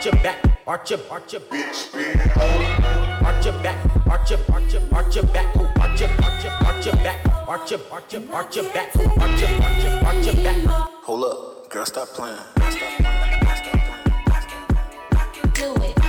arch your back, arch your, arch your, bitch, arch your back, arch your, arch your, arch your back, arch your, arch your, arch your back, arch your, arch your, arch your back, arch your, arch your, arch your back. Hold up, girl, stop playing. Stop playing. Stop playing. Do it.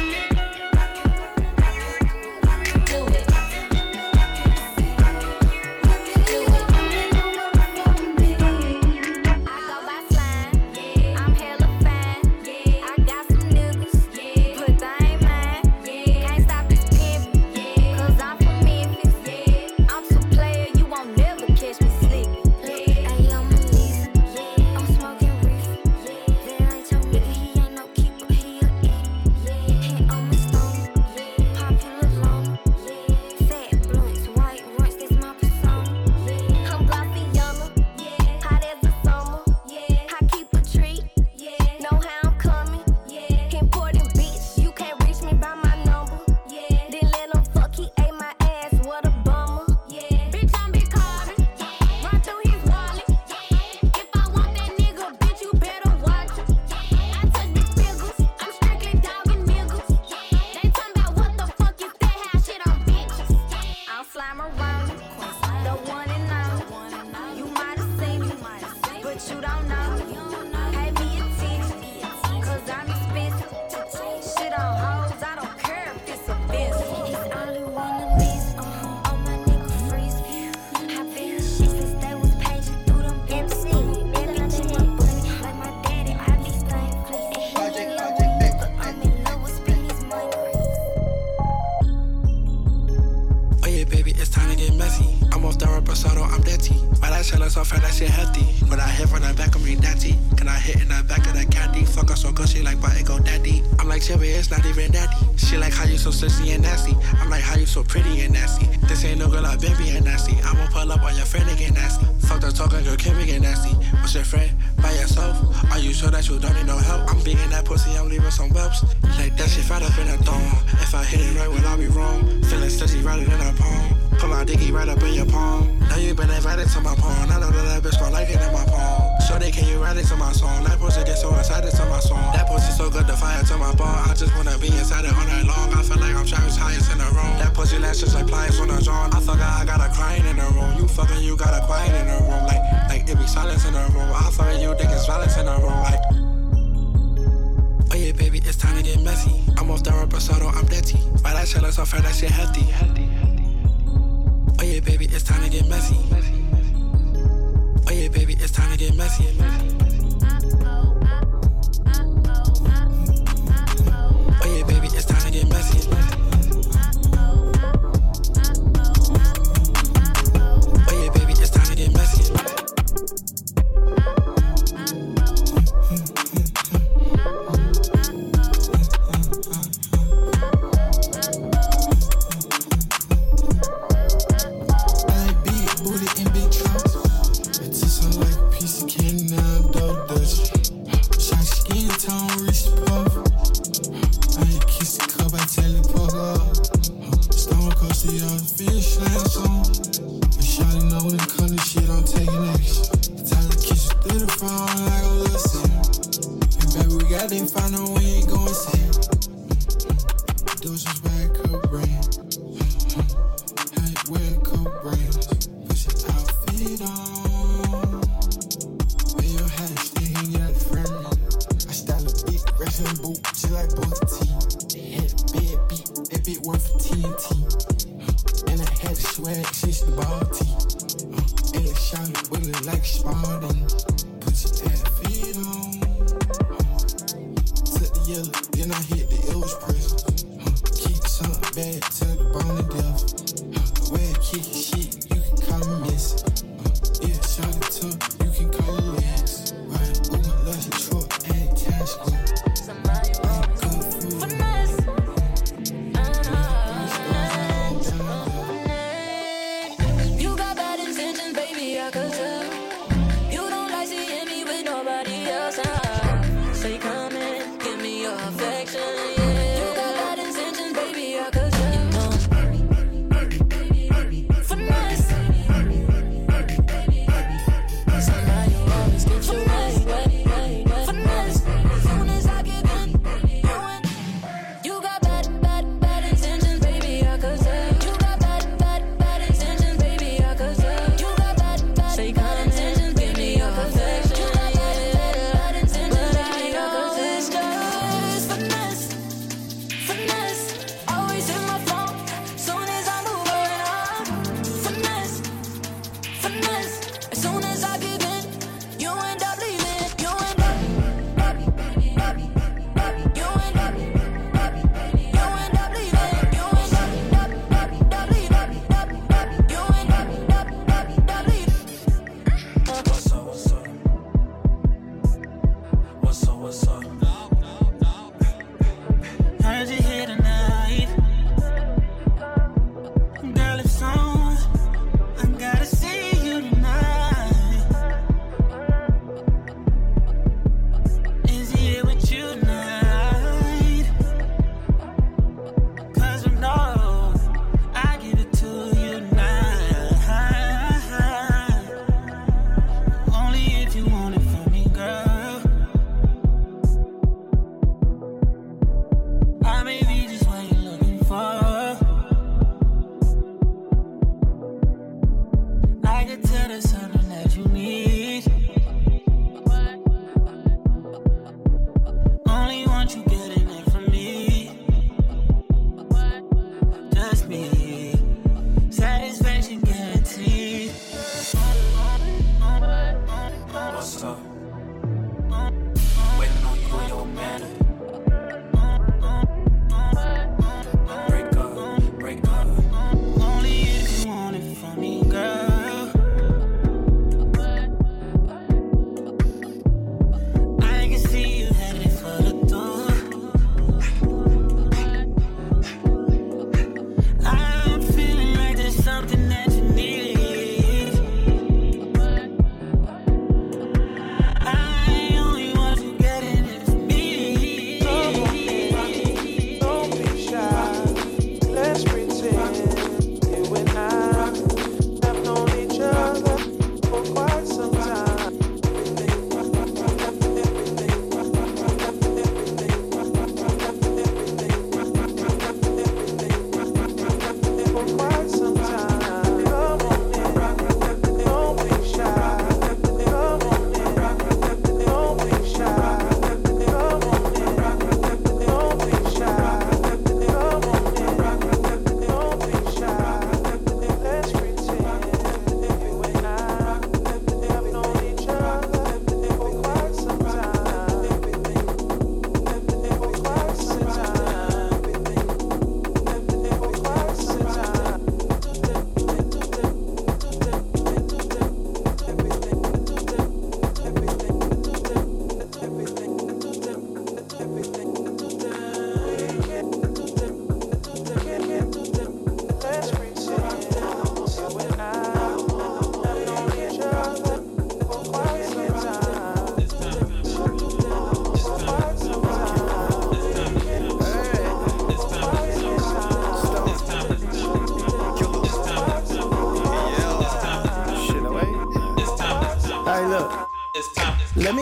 clubs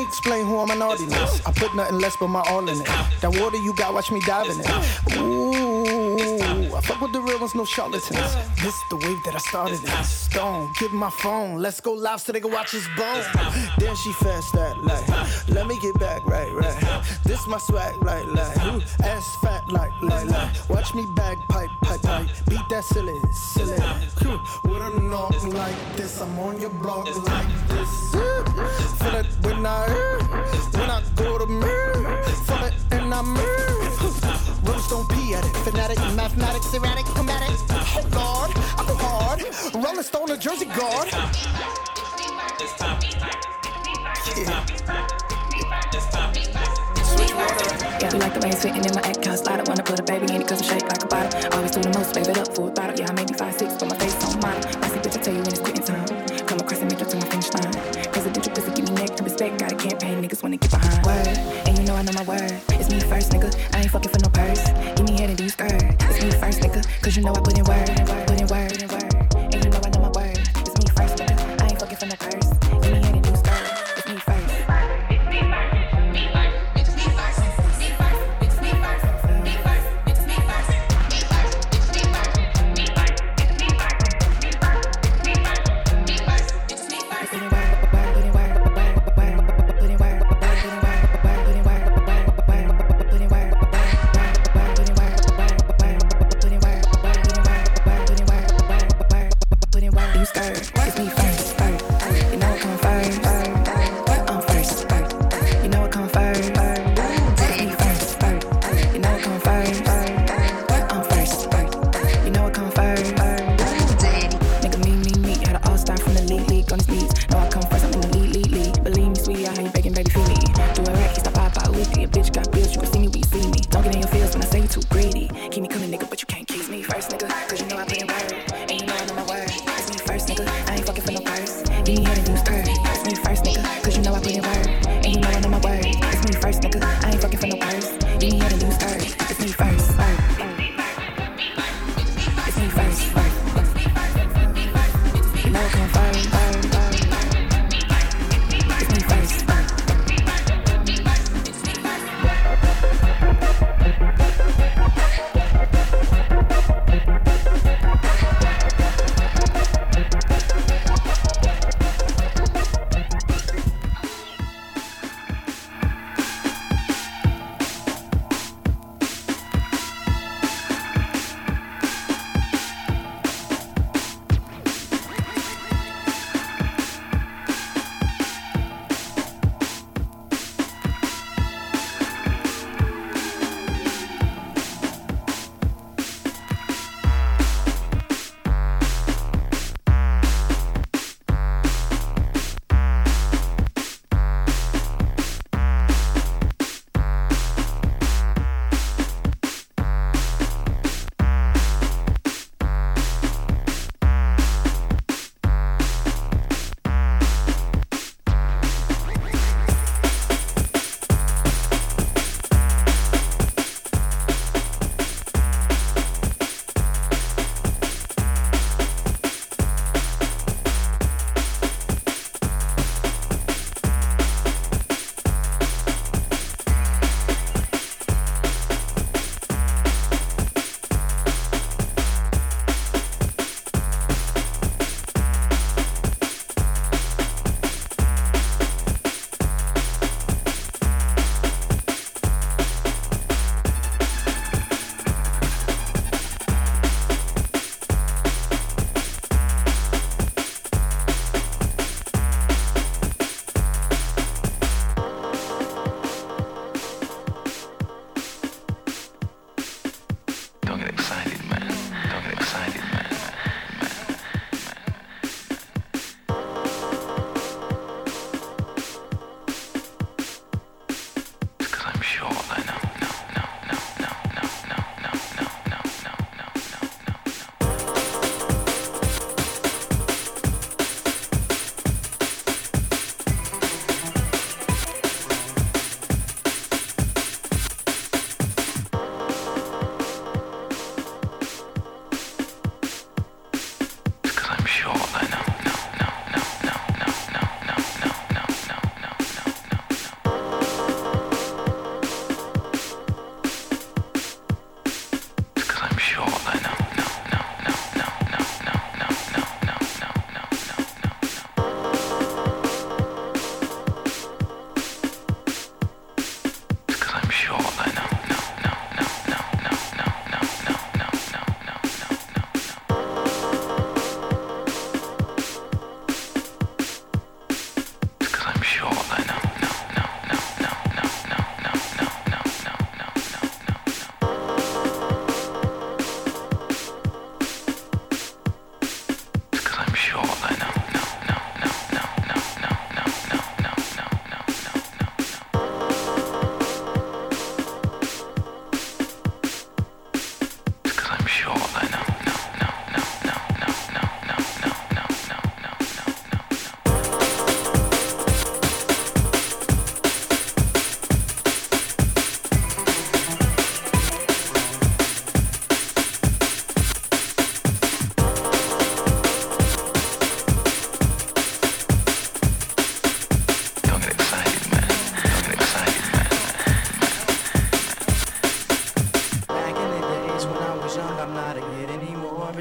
explain who I'm an audience. I put nothing less but my all in it. That water you got, watch me dive in it. Ooh, ones, no charlatans. This the wave that I started in. Stone, give my phone. Let's go live so they can watch his bone. Then she fast that like, let me get back right, right. This my swag like, like, ooh, ass fat like, like, like. Watch me bagpipe, pipe, pipe. Beat that silly, silly. With a knock like this, I'm on your block like this. Feel it when I, when I go to me. Feel it and I move. Rose don't pee at it. Fanatic, mathematics, erratic, combatic. Oh God, I go hard. Rolling Stone, a Jersey guard. Yeah, we like the way it's fitting in my act, can't slide it. Wanna put a baby in it, cause I'm shaped like a bottle. Always do the most, baby, it up for a bottle. Yeah, I made me five, six, but my face on model. I see bitch, I tell you when it's quitting time. Come across and make it to my finish line. Presidential pussy, give me neck to respect. Got a campaign, niggas wanna get behind. Word, and you know I know my word. It's me first, nigga. I ain't fucking for no purse. Give me head and you skirt. It's me first, nigga. Cause you know I put in word, put in word, put in word.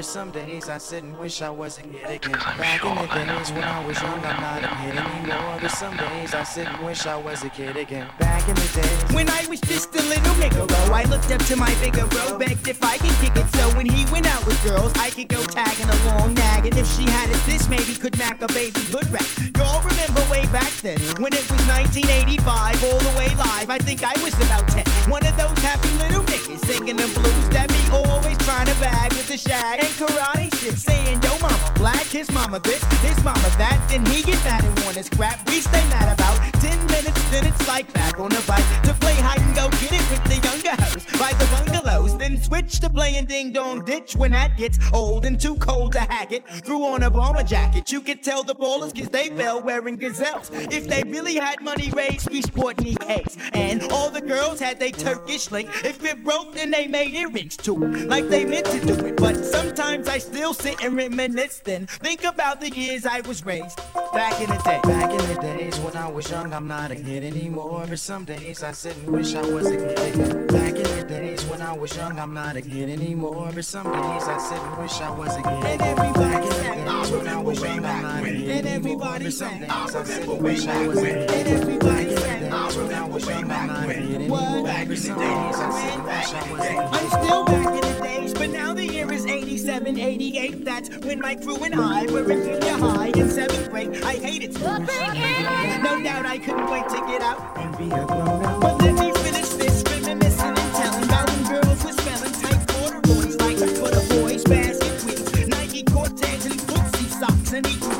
Some days I sit and wish I was a kid again. Back in the days when I was young, I'm not a kid anymore. But some days I sit and wish I was a kid again. Back in the days. When I was just a little nigga, bro, I looked up to my bigger bro, begged if I could kick it. So when he went out with girls, I could go tagging along, nagging. If she had it this, maybe could mac a baby hood rat. Y'all remember way back then, when it was 1985, all the way live. I think I was about 10. One of those happy little niggas singing the blues that be always trying to bag with the shag and karate shit, saying yo mama black, his mama this, his mama that. Then he get mad and want his crap. We stay mad about ten minutes, then it's like back on the bike to play hide and go get it with the younger hoes by the bungalow switch to playing ding dong ditch when that gets old and too cold to hack it. Threw on a bomber jacket. You could tell the ballers cause they fell wearing gazelles. If they really had money raised, we sport cakes. And all the girls had they Turkish link. If it broke, then they made earrings too. Like they meant to do it. But sometimes I still sit and reminisce then. Think about the years I was raised back in the day. Back in the days when I was young, I'm not a kid anymore. But some days I sit and wish I was a kid. Back in the days when I was young, I'm not a kid anymore. But some days I sit and wish I was a kid. And everybody Back in the days when I was young, I'm not a kid And anymore. everybody But some sang. days I sit and wish I was a kid. And everybody sang. Days when I was young, I'm not a kid anymore. But some days I sit and wish I was a kid. I'm still back in the days, but now the year is 87, 88. That's when my crew and I were in junior high in seventh grade. I hated school. No doubt I couldn't wait to get out and be a grown Footsie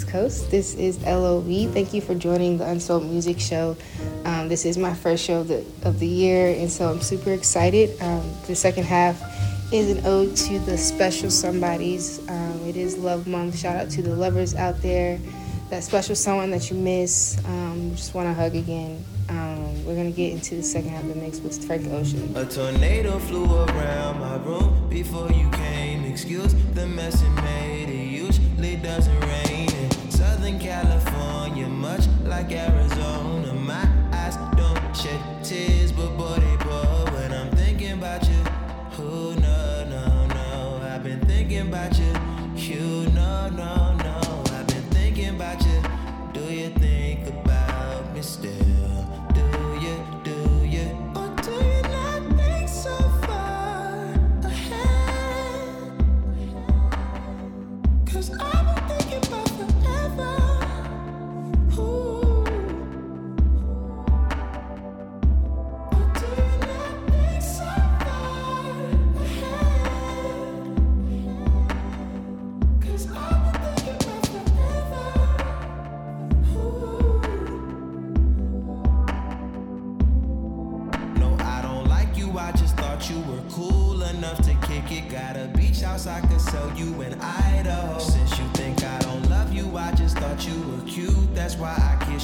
East Coast. This is LOV. Thank you for joining the Unsold Music Show. Um, this is my first show of the, of the year, and so I'm super excited. Um, the second half is an ode to the special somebodies. Um, it is Love Month. Shout out to the lovers out there. That special someone that you miss. Um, just want to hug again. Um, we're gonna get into the second half of the mix with Frank Ocean. A tornado flew around my room before you came. Excuse the mess it made. It usually doesn't rain in Southern California, much like Arizona.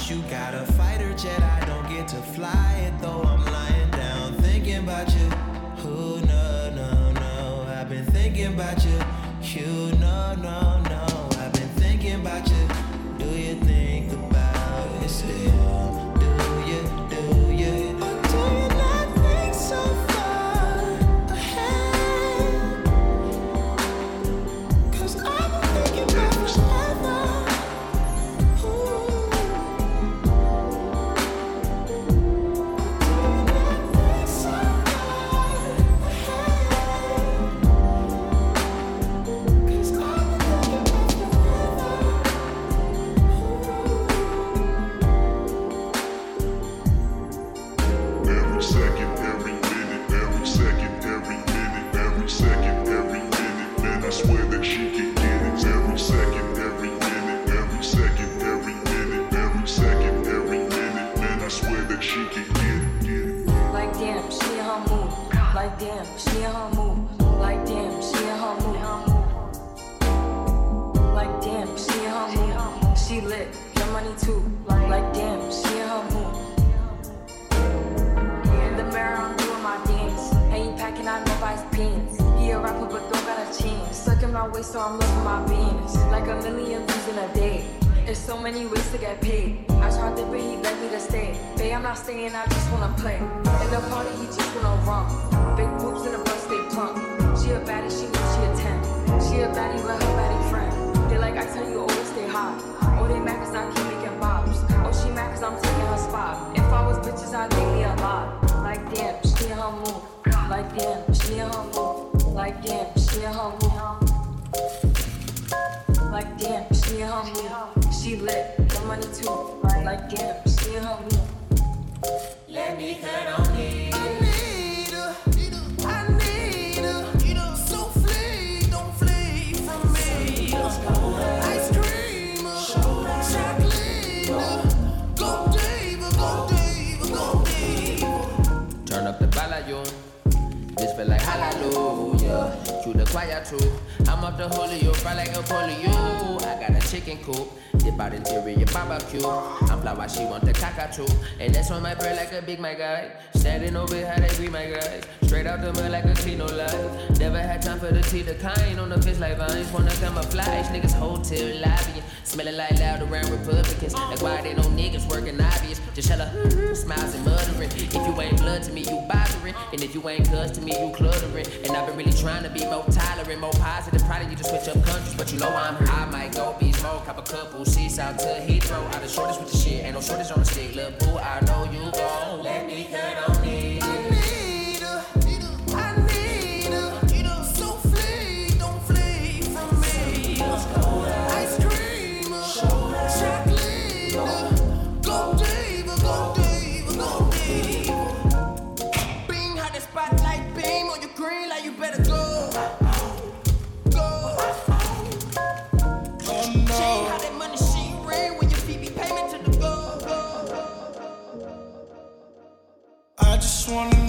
You. Got a fighter jet, I don't get to fly it though. I'm lying down thinking about you. Who no no no? I've been thinking about you. You no no. Let the money through like damn she hungry let me cut on feel like hallelujah. Through the choir too. I'm up the holy you, fry like a polio. I got a chicken coop. Dip out interior barbecue. I'm fly while she want the cockatoo. And that's on my bird like a big my guy. Standing over how they be my guys. Straight out the mud like a Tino life. Never had time for the tea to kind on the fish like vines. Wanna camouflage, niggas hotel lobbying. Smelling like loud around Republicans. That's why they know niggas working obvious. Just hella mm-hmm, smiles and muttering. If you ain't blood to me, you bothering. And if you ain't cuz to me, you cluttering. And I've been really trying to be more tolerant, more positive. Probably you just switch up countries, but you know I'm hurt. I might go be smoke, cop a couple seats out to Heathrow. Out the shortest with the shit, ain't no shortage on the stick. Look, boo, I know you gon' let me cut on me. All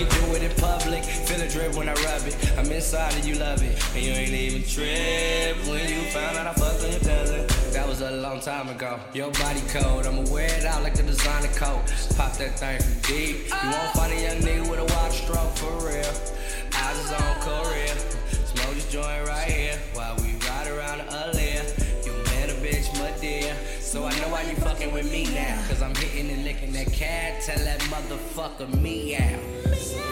can do it in public. Feel the drip when I rub it. I'm inside and you love it. And you ain't even trip when you found out I fucked on your cousin. That was a long time ago. Your body cold, I'ma wear it out like a designer coat. Pop that thing from deep. You won't find a young nigga with a wild stroke for real. Eyes is on Korea. Smoke this joint right here fucking with me now. Cause I'm hitting and licking that cat. Tell that motherfucker me out.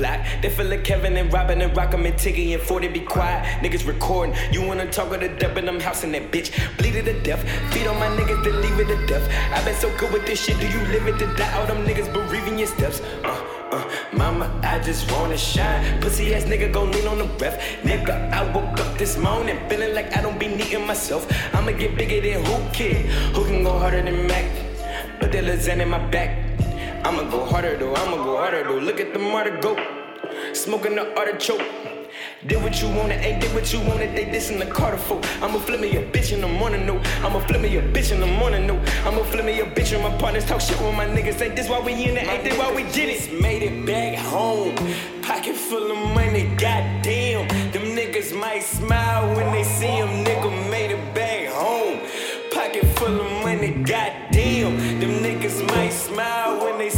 Block, they feel like Kevin and Robin and Rock'em and Tiggy and 40 be quiet. Niggas recording, you wanna talk with the dub and I'm housing that bitch. Bleed it to death, feed on my niggas to leave it to death. i been so good with this shit, do you live it to die? All them niggas bereaving your steps. Uh, uh, mama, I just wanna shine. Pussy ass nigga gon' lean on the ref. Nigga, I woke up this morning feeling like I don't be needing myself. I'ma get bigger than who kid? Who can go harder than Mac? Put that lasagna in my back. I'ma go harder though, I'ma go harder though. Look at the martyr go. Smoking the artichoke. Did what you wanted, ain't did what you wanted. They dissing the Carter folk. I'ma flip me a bitch in the morning, no. I'ma flip me a bitch in the morning, no. I'ma flip me a bitch when my partners talk shit with my niggas. Ain't this why we in it? Ain't this why we did it? Made it back home. Pocket full of money, goddamn. Them niggas might smile when they see him. Nigga made it back home. Pocket full of money, goddamn. Them niggas might smile when they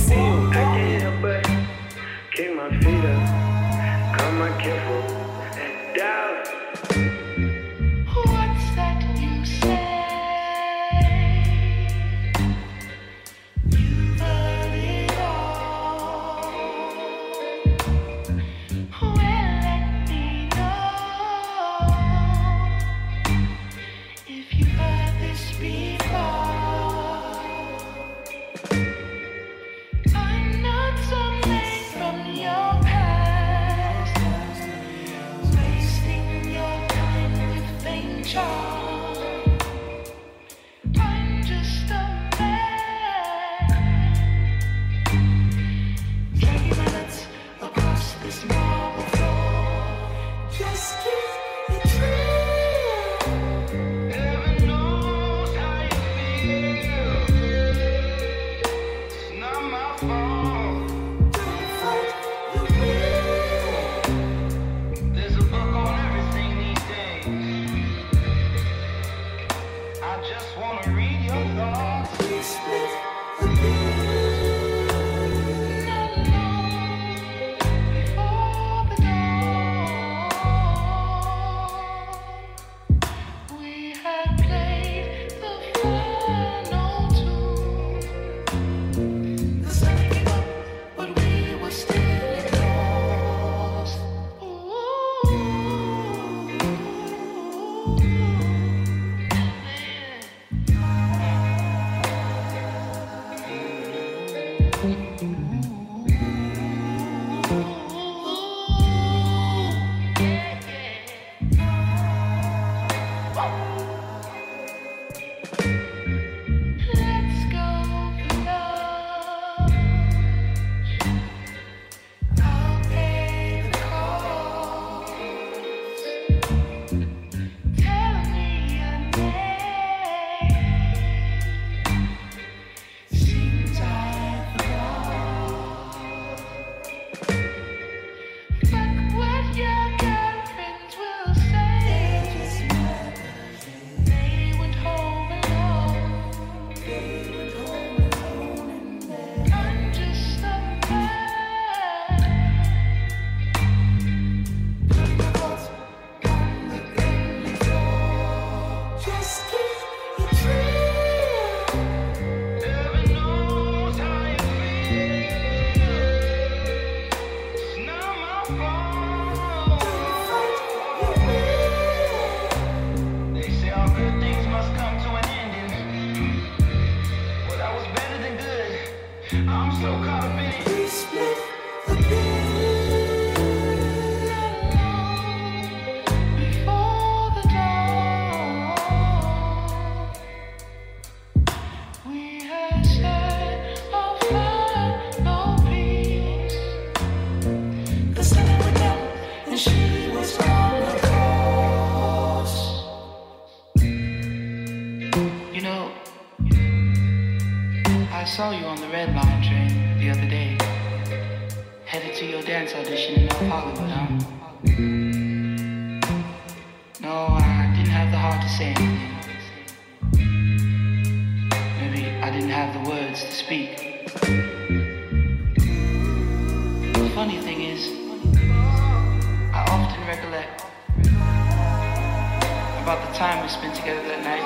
about the time we spent together that night.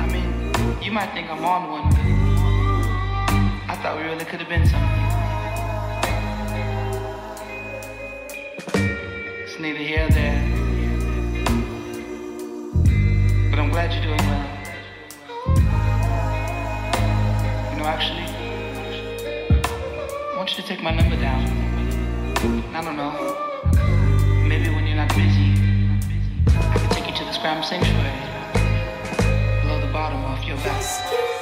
I mean, you might think I'm on one, but I thought we really could have been something. It's neither here nor there. But I'm glad you're doing well. You know, actually, I want you to take my number down. I don't know. Instagram sanctuary below the bottom of your back.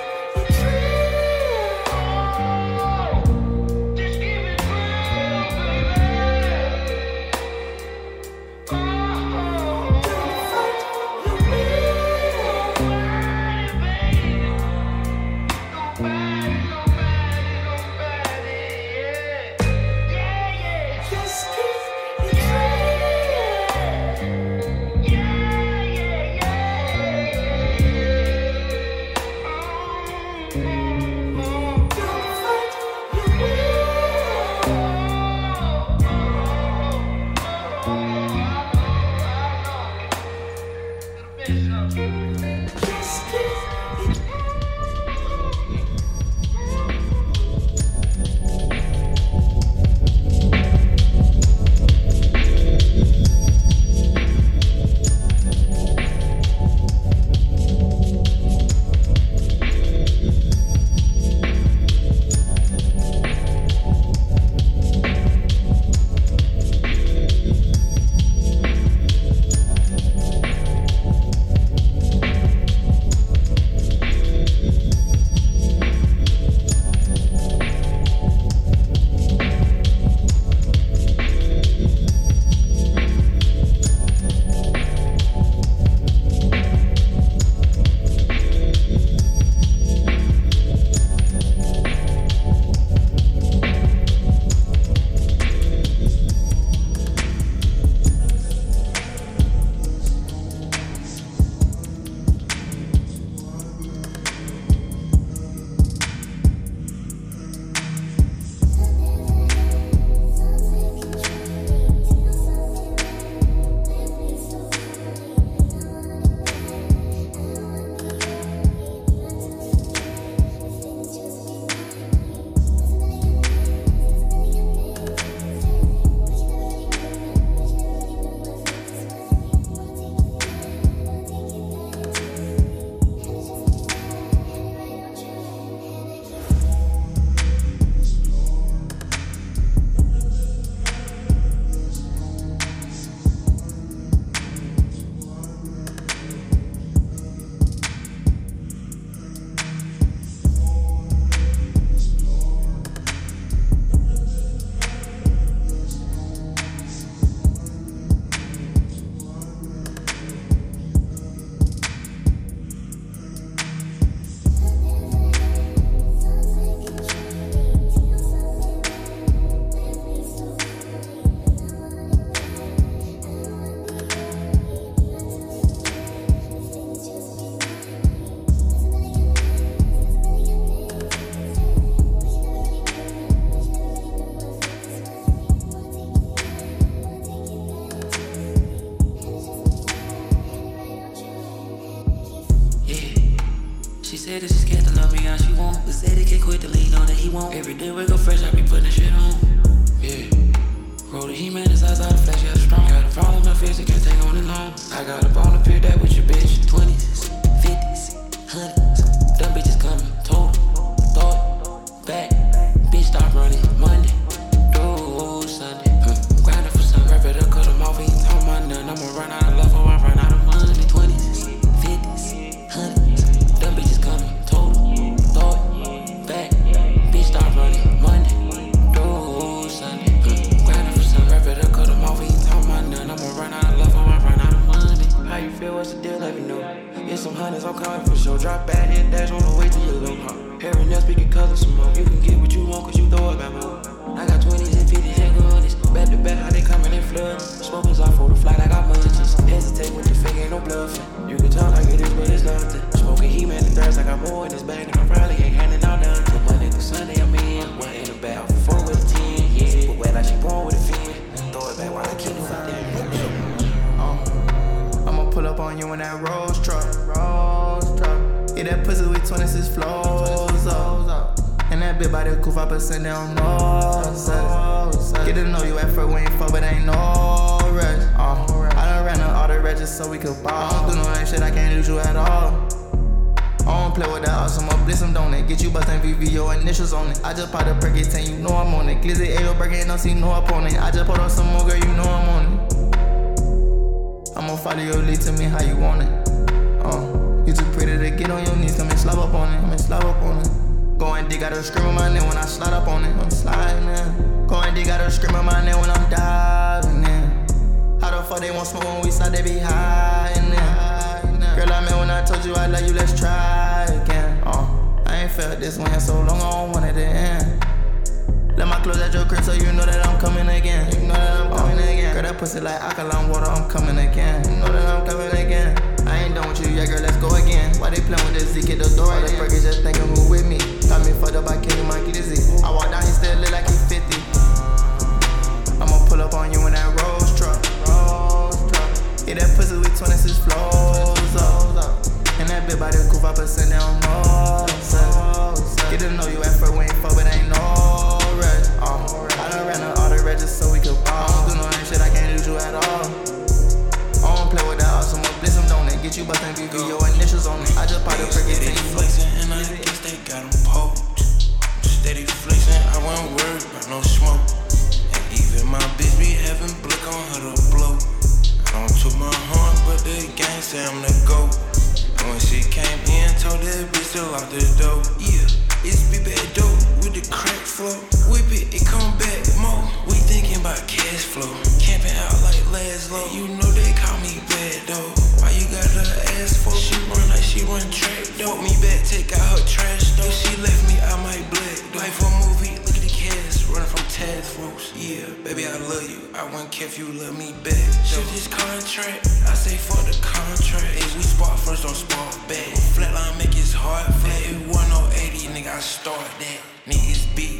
hundreds, I'm coming for sure. Drop back here, dash on the way to your little heart. Harry now speaking colors some smoke. You can get what you want, cause you throw it back more. I got 20s and 50s and goodies. Back to back, how they coming in floods. Smokers off for the flight, I got munchies. Hesitate with the fake ain't no bluffing. You can talk like it is, but it's nothing. Smoking heat, man the thirst I got more in this bag, and I probably ain't handing out none. But Monday through Sunday, I'm in. What in the bag? I'm four with a ten, yeah. But where I she born with a fin. Throw it back while I keep it out there. I'ma pull up on you in that Rolls truck. That pussy with 26 flows up. And that bitch by the goof, 5% down nose. Get to know you at first, we ain't fuck, but ain't no rush. Uh, I done ran up all the registers so we could ball. I don't do no that shit, I can't lose you at all. I don't play with that awesome, I'ma bliss them, don't it? Get you bustin' VV, your initials on it. I just popped a perk, it's 10, you know I'm on it. Glizzy, Burger, ain't no see no opponent. I just put on some more, girl, you know I'm on it. I'ma follow your lead to me how you want it. Uh, get on your knees, come and slap up on it, come and slap up on it. Go and dig, gotta scream my name when I slide up on it, I'm sliding in. Go and dig, gotta scream my name when I'm diving in. How the fuck they want smoke when we slide, they be high in there. Girl, I meant when I told you I love you, let's try again. Uh, I ain't felt this one so long, I don't want it to end. Let my clothes at your crib so you know that I'm coming again. You know that I'm coming uh, again. Girl, that pussy like alkaline water, I'm coming again. You know that I'm coming again. I ain't done with you, yeah, girl, let's go again. Why they playing with this Z, get the door right The burgers just thinking who with me. Got me fucked up by Kenny my glizzy. I walk down, he still look like he 50. I'ma pull up on you in that Rolls truck. Rolls truck. Hit that pussy with 26 flows up. And that bitch by the goof, 5% down nose. Get to know you at first, we ain't fuck, but ain't no rush. Uh, I done ran up all the registers so we could ball. I don't do no that shit, I can't lose you at all. Get you bustin' VV, your initials on it. I just a prick, it's Steady flexing, and I guess they got them poked. Steady flexing, I wasn't worried about no smoke. And even my bitch be having blick on her to blow. I don't took my horn, but the gang say I'm the GOAT. And when she came in, told that bitch to lock the door. Yeah, it's be bad dope with the crack flow. Whip it, it come back more. We thinking about cash flow. Camping out like Laszlo. You know they call me bad though. Why you got her ass for? She run like she run track though. Me back, take out her trash though. If she left me, I might black. Life a movie, cast. Running from task force. Yeah, baby, I love you. I wouldn't care if you love me back. Shoot this contract. I say fuck the contract. Hey, we spot first, don't spot back. Flatline make his heart flat. It 180, nigga, I start that. Niggas beat